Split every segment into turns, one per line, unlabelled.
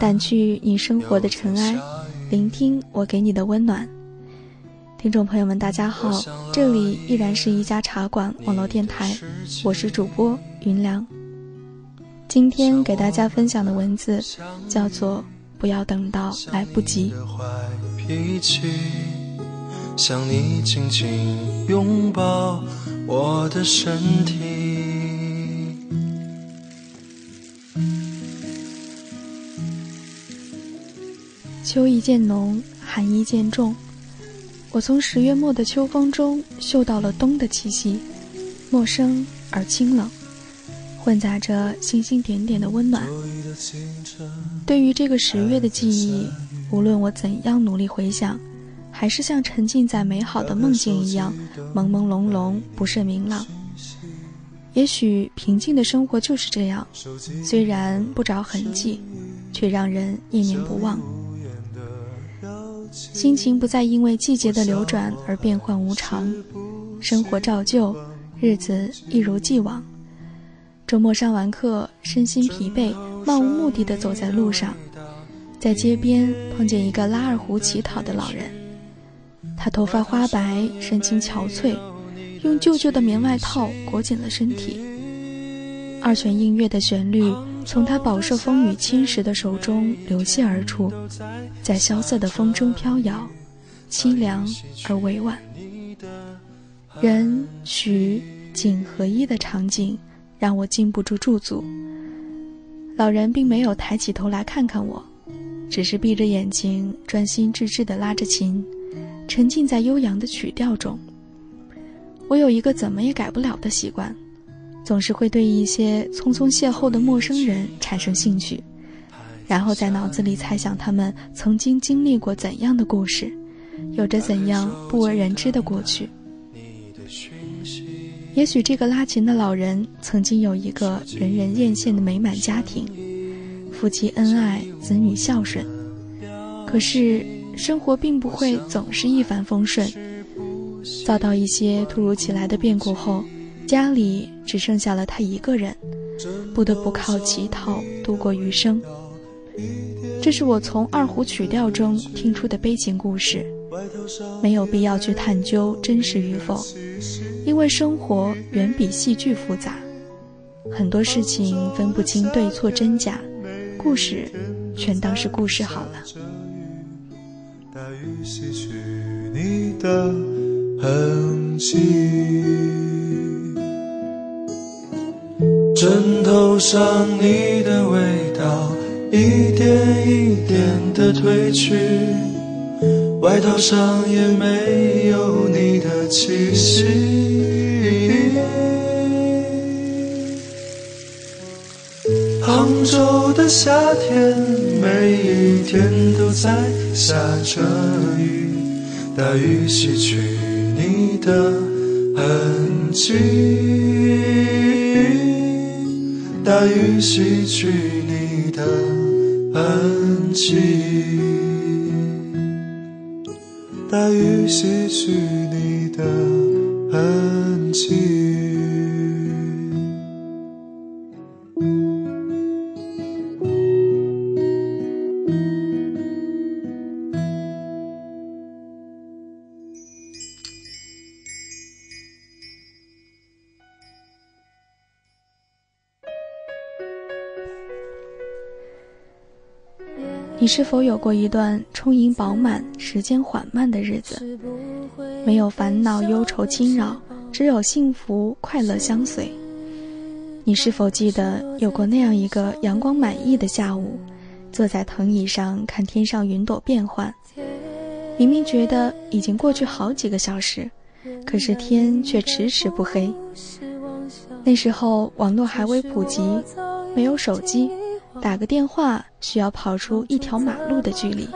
掸去你生活的尘埃，聆听我给你的温暖。听众朋友们，大家好，这里依然是一家茶馆网络电台，我是主播云良。今天给大家分享的文字叫做《不要等到来不及》。
向你紧紧拥抱我的身体。
秋意渐浓，寒意渐重。我从十月末的秋风中嗅到了冬的气息，陌生而清冷，混杂着星星点点的温暖。对于这个十月的记忆，无论我怎样努力回想。还是像沉浸在美好的梦境一样，朦朦胧胧，不甚明朗。也许平静的生活就是这样，虽然不着痕迹，却让人念念不忘。心情不再因为季节的流转而变幻无常，生活照旧，日子一如既往。周末上完课，身心疲惫，漫无目的的走在路上，在街边碰见一个拉二胡乞讨的老人。他头发花白，神情憔悴，用旧旧的棉外套裹紧了身体。二泉映月的旋律从他饱受风雨侵蚀的手中流泻而出，在萧瑟的风中飘摇，凄凉而委婉。人、曲、景合一的场景让我禁不住驻足。老人并没有抬起头来看看我，只是闭着眼睛专心致志地拉着琴。沉浸在悠扬的曲调中。我有一个怎么也改不了的习惯，总是会对一些匆匆邂逅的陌生人产生兴趣，然后在脑子里猜想他们曾经经历过怎样的故事，有着怎样不为人知的过去。也许这个拉琴的老人曾经有一个人人艳羡的美满家庭，夫妻恩爱，子女孝顺，可是。生活并不会总是一帆风顺，遭到一些突如其来的变故后，家里只剩下了他一个人，不得不靠乞讨度过余生。这是我从二胡曲调中听出的悲情故事，没有必要去探究真实与否，因为生活远比戏剧复杂，很多事情分不清对错真假，故事全当是故事好了。你的痕迹，
枕头上你的味道一点一点的褪去，外套上也没有你的气息。杭州的夏天，每一天都在。下着雨，大雨洗去你的痕迹，大雨洗去你的痕迹，大雨洗去你的痕迹。
你是否有过一段充盈饱满、时间缓慢的日子？没有烦恼、忧愁侵扰，只有幸福、快乐相随。你是否记得有过那样一个阳光满溢的下午，坐在藤椅上看天上云朵变幻？明明觉得已经过去好几个小时，可是天却迟迟不黑。那时候网络还未普及，没有手机。打个电话需要跑出一条马路的距离。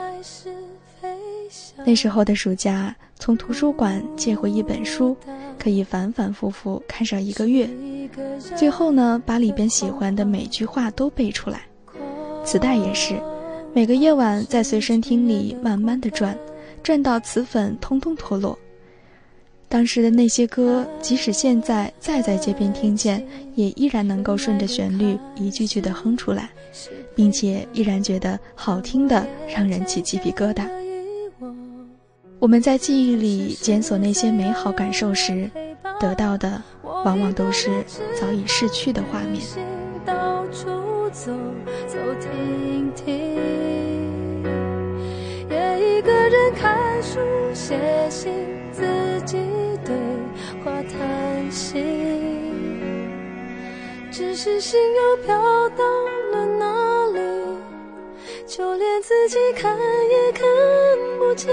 那时候的暑假，从图书馆借回一本书，可以反反复复看上一个月。最后呢，把里边喜欢的每句话都背出来。磁带也是，每个夜晚在随身听里慢慢的转，转到磁粉通通脱落。当时的那些歌，即使现在再在街边听见，也依然能够顺着旋律一句句的哼出来，并且依然觉得好听的让人起鸡皮疙瘩。我们在记忆里检索那些美好感受时，得到的往往都是早已逝去的画面。到处走走停停，也一个人看书写信，自己对话谈心。只是心又飘到了哪里，就连自己看也看不清。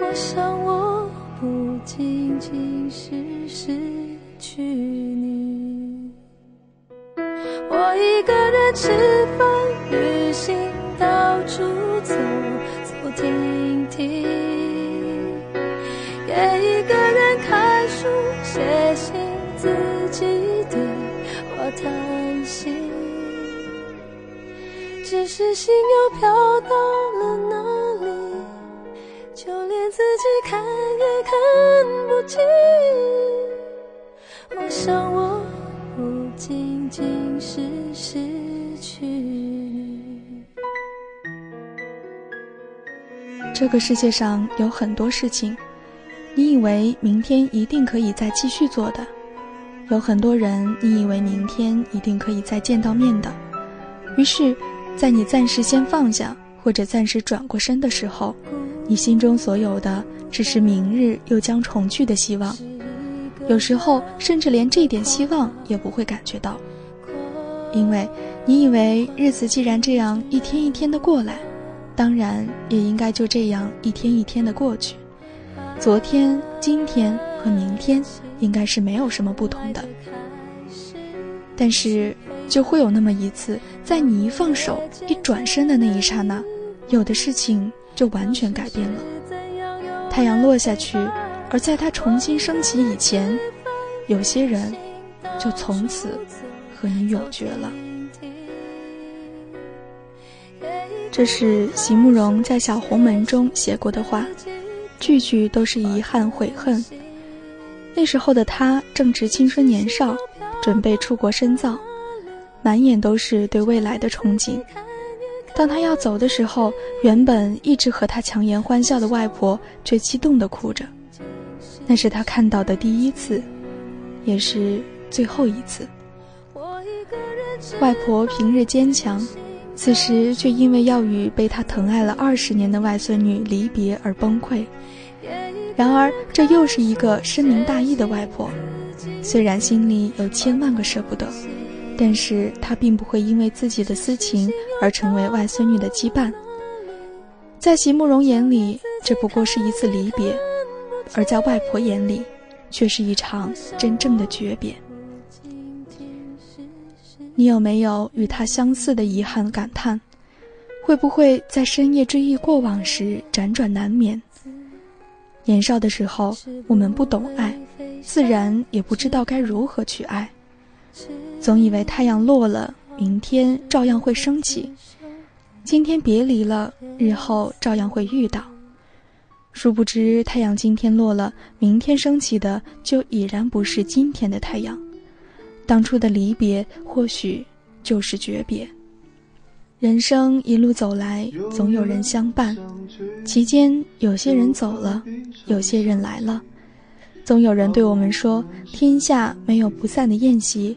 我想，我不仅仅是失去你。我一个人吃饭、旅行，到处走走停停，只是心又飘到了哪里？就连自己看也看不清。我想，我不仅仅是失去你。这个世界上有很多事情，你以为明天一定可以再继续做的；有很多人，你以为明天一定可以再见到面的。于是，在你暂时先放下，或者暂时转过身的时候。你心中所有的，只是明日又将重聚的希望，有时候甚至连这点希望也不会感觉到，因为你以为日子既然这样一天一天的过来，当然也应该就这样一天一天的过去，昨天、今天和明天应该是没有什么不同的，但是就会有那么一次，在你一放手、一转身的那一刹那，有的事情。就完全改变了。太阳落下去，而在它重新升起以前，有些人就从此和你永绝了。这是席慕容在《小红门》中写过的话，句句都是遗憾悔恨。那时候的他正值青春年少，准备出国深造，满眼都是对未来的憧憬。当他要走的时候，原本一直和他强颜欢笑的外婆却激动地哭着。那是他看到的第一次，也是最后一次。外婆平日坚强，此时却因为要与被他疼爱了二十年的外孙女离别而崩溃。然而，这又是一个深明大义的外婆，虽然心里有千万个舍不得。但是他并不会因为自己的私情而成为外孙女的羁绊。在席慕容眼里，这不过是一次离别；而在外婆眼里，却是一场真正的诀别。你有没有与他相似的遗憾感叹？会不会在深夜追忆过往时辗转难眠？年少的时候，我们不懂爱，自然也不知道该如何去爱。总以为太阳落了，明天照样会升起；今天别离了，日后照样会遇到。殊不知，太阳今天落了，明天升起的就已然不是今天的太阳。当初的离别，或许就是诀别。人生一路走来，总有人相伴，其间有些人走了，有些人来了。总有人对我们说：“天下没有不散的宴席，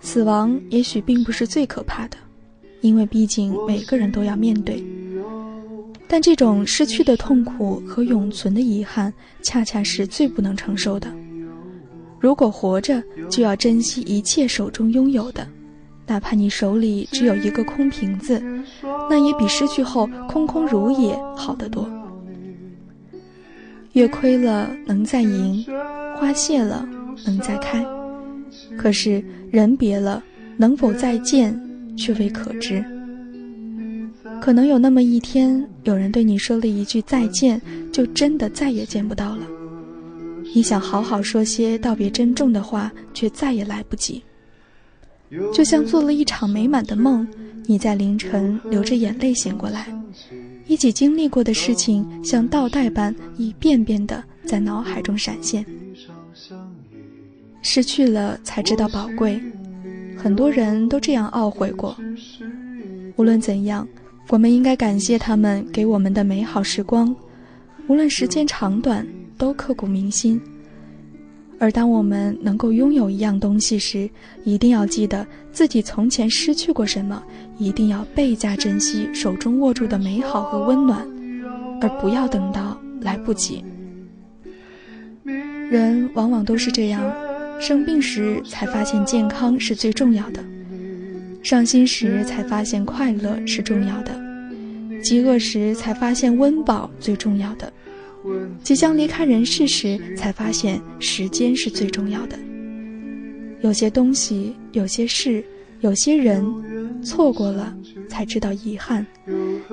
死亡也许并不是最可怕的，因为毕竟每个人都要面对。但这种失去的痛苦和永存的遗憾，恰恰是最不能承受的。如果活着，就要珍惜一切手中拥有的，哪怕你手里只有一个空瓶子，那也比失去后空空如也好得多。”月亏了能再盈，花谢了能再开，可是人别了，能否再见却未可知。可能有那么一天，有人对你说了一句再见，就真的再也见不到了。你想好好说些道别珍重的话，却再也来不及。就像做了一场美满的梦，你在凌晨流着眼泪醒过来。一起经历过的事情，像倒带般一遍遍的在脑海中闪现。失去了才知道宝贵，很多人都这样懊悔过。无论怎样，我们应该感谢他们给我们的美好时光，无论时间长短，都刻骨铭心。而当我们能够拥有一样东西时，一定要记得自己从前失去过什么，一定要倍加珍惜手中握住的美好和温暖，而不要等到来不及。人往往都是这样，生病时才发现健康是最重要的，伤心时才发现快乐是重要的，饥饿时才发现温饱最重要的。即将离开人世时，才发现时间是最重要的。有些东西，有些事，有些人，错过了才知道遗憾。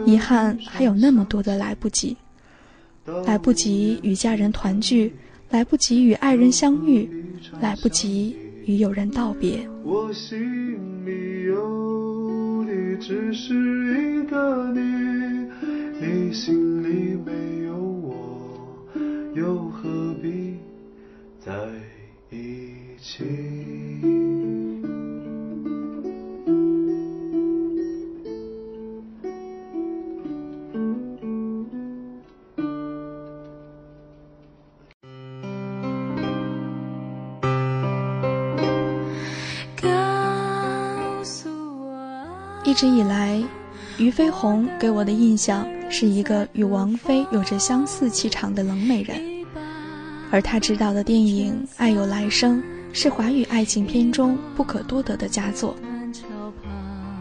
遗憾还有那么多的来不及，来不及与家人团聚，来不及与爱人相遇，来不及与友人道别。我心里有你，只是一个你，你心里没。又何必在一起？一直以来，俞飞鸿给我的印象。是一个与王菲有着相似气场的冷美人，而她执导的电影《爱有来生》是华语爱情片中不可多得的佳作。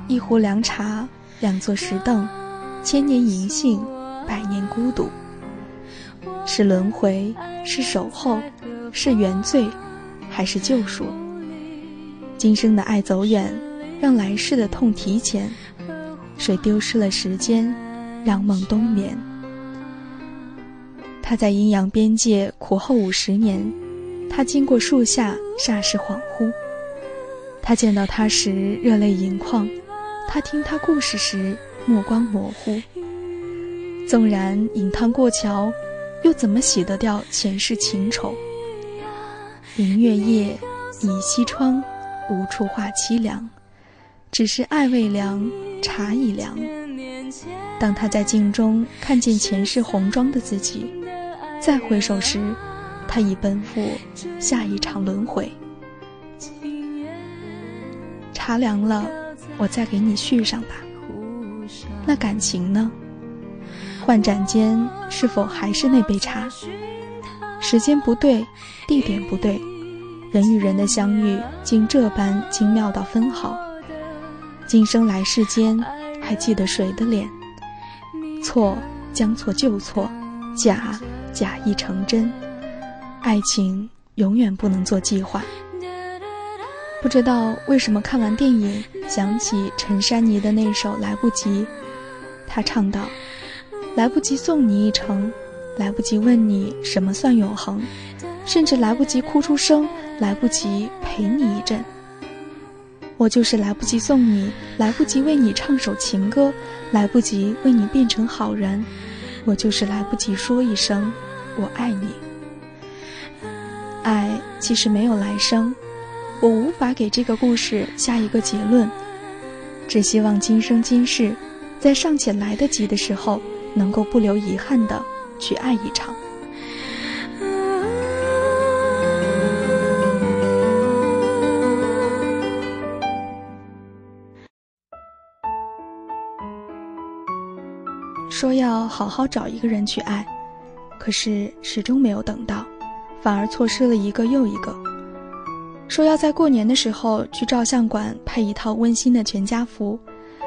一壶凉茶，两座石凳，千年银杏，百年孤独。是轮回，是守候，是原罪，还是救赎？今生的爱走远，让来世的痛提前。谁丢失了时间？让梦冬眠。他在阴阳边界苦候五十年，他经过树下，霎时恍惚。他见到他时热泪盈眶，他听他故事时目光模糊。纵然饮汤过桥，又怎么洗得掉前世情仇？明月夜，倚西窗，无处话凄凉，只是爱未凉，茶已凉。当他在镜中看见前世红妆的自己，再回首时，他已奔赴下一场轮回。茶凉了，我再给你续上吧。那感情呢？换盏间，是否还是那杯茶？时间不对，地点不对，人与人的相遇竟这般精妙到分毫。今生来世间，还记得谁的脸？错，将错就错；假，假亦成真。爱情永远不能做计划。不知道为什么看完电影，想起陈珊妮的那首《来不及》，她唱道：“来不及送你一程，来不及问你什么算永恒，甚至来不及哭出声，来不及陪你一阵。”我就是来不及送你，来不及为你唱首情歌，来不及为你变成好人，我就是来不及说一声我爱你。爱其实没有来生，我无法给这个故事下一个结论，只希望今生今世，在尚且来得及的时候，能够不留遗憾的去爱一场。说要好好找一个人去爱，可是始终没有等到，反而错失了一个又一个。说要在过年的时候去照相馆拍一套温馨的全家福，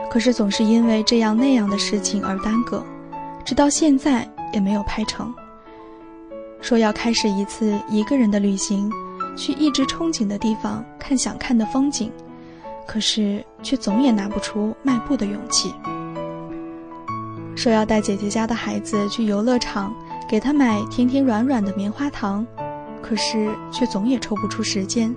可是总是因为这样那样的事情而耽搁，直到现在也没有拍成。说要开始一次一个人的旅行，去一直憧憬的地方看想看的风景，可是却总也拿不出迈步的勇气。说要带姐姐家的孩子去游乐场，给他买甜甜软软的棉花糖，可是却总也抽不出时间。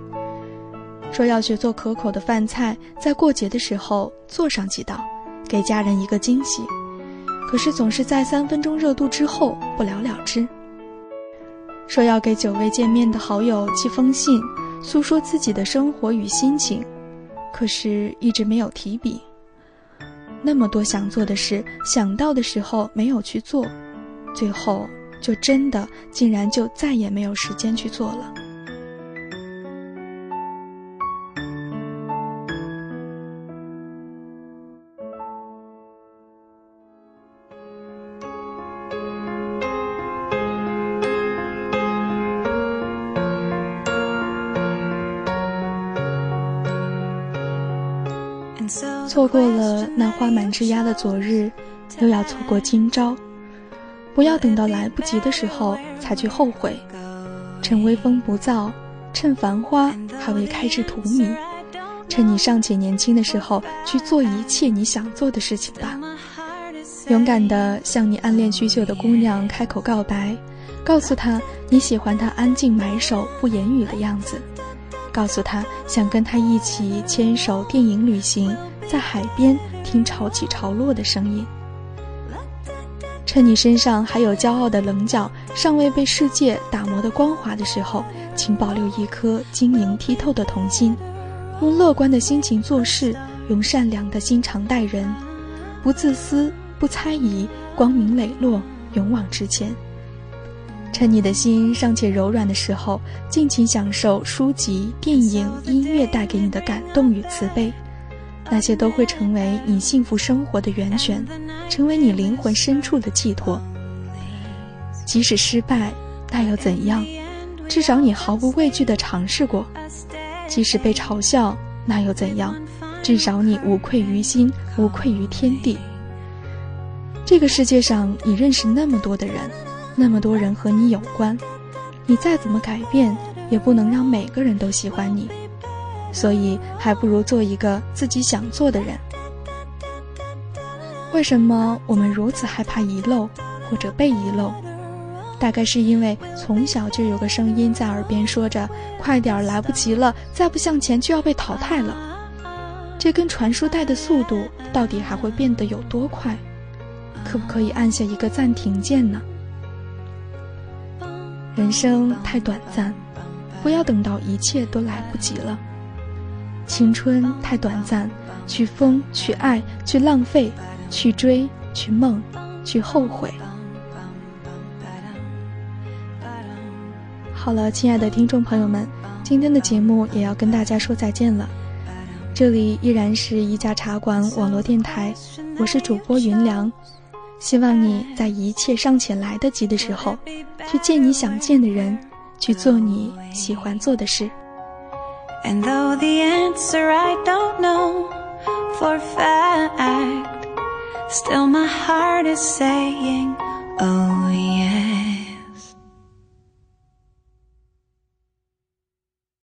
说要学做可口的饭菜，在过节的时候做上几道，给家人一个惊喜，可是总是在三分钟热度之后不了了之。说要给久未见面的好友寄封信，诉说自己的生活与心情，可是一直没有提笔。那么多想做的事，想到的时候没有去做，最后就真的竟然就再也没有时间去做了。错过了那花满枝桠的昨日，又要错过今朝。不要等到来不及的时候才去后悔。趁微风不燥，趁繁花还未开至荼蘼，趁你尚且年轻的时候，去做一切你想做的事情吧。勇敢地向你暗恋许久的姑娘开口告白，告诉她你喜欢她安静埋首不言语的样子，告诉她想跟她一起牵手电影旅行。在海边听潮起潮落的声音，趁你身上还有骄傲的棱角，尚未被世界打磨的光滑的时候，请保留一颗晶莹剔透的童心，用乐观的心情做事，用善良的心肠待人，不自私，不猜疑，光明磊落，勇往直前。趁你的心尚且柔软的时候，尽情享受书籍、电影、音乐带给你的感动与慈悲。那些都会成为你幸福生活的源泉，成为你灵魂深处的寄托。即使失败，那又怎样？至少你毫不畏惧地尝试过。即使被嘲笑，那又怎样？至少你无愧于心，无愧于天地。这个世界上，你认识那么多的人，那么多人和你有关，你再怎么改变，也不能让每个人都喜欢你。所以，还不如做一个自己想做的人。为什么我们如此害怕遗漏或者被遗漏？大概是因为从小就有个声音在耳边说着：“快点儿，来不及了，再不向前就要被淘汰了。”这根传输带的速度到底还会变得有多快？可不可以按下一个暂停键呢？人生太短暂，不要等到一切都来不及了。青春太短暂，去疯，去爱，去浪费，去追，去梦，去后悔。好了，亲爱的听众朋友们，今天的节目也要跟大家说再见了。这里依然是一家茶馆网络电台，我是主播云良，希望你在一切尚且来得及的时候，去见你想见的人，去做你喜欢做的事。And though the answer I don't know for fact, still my heart is saying, oh yeah.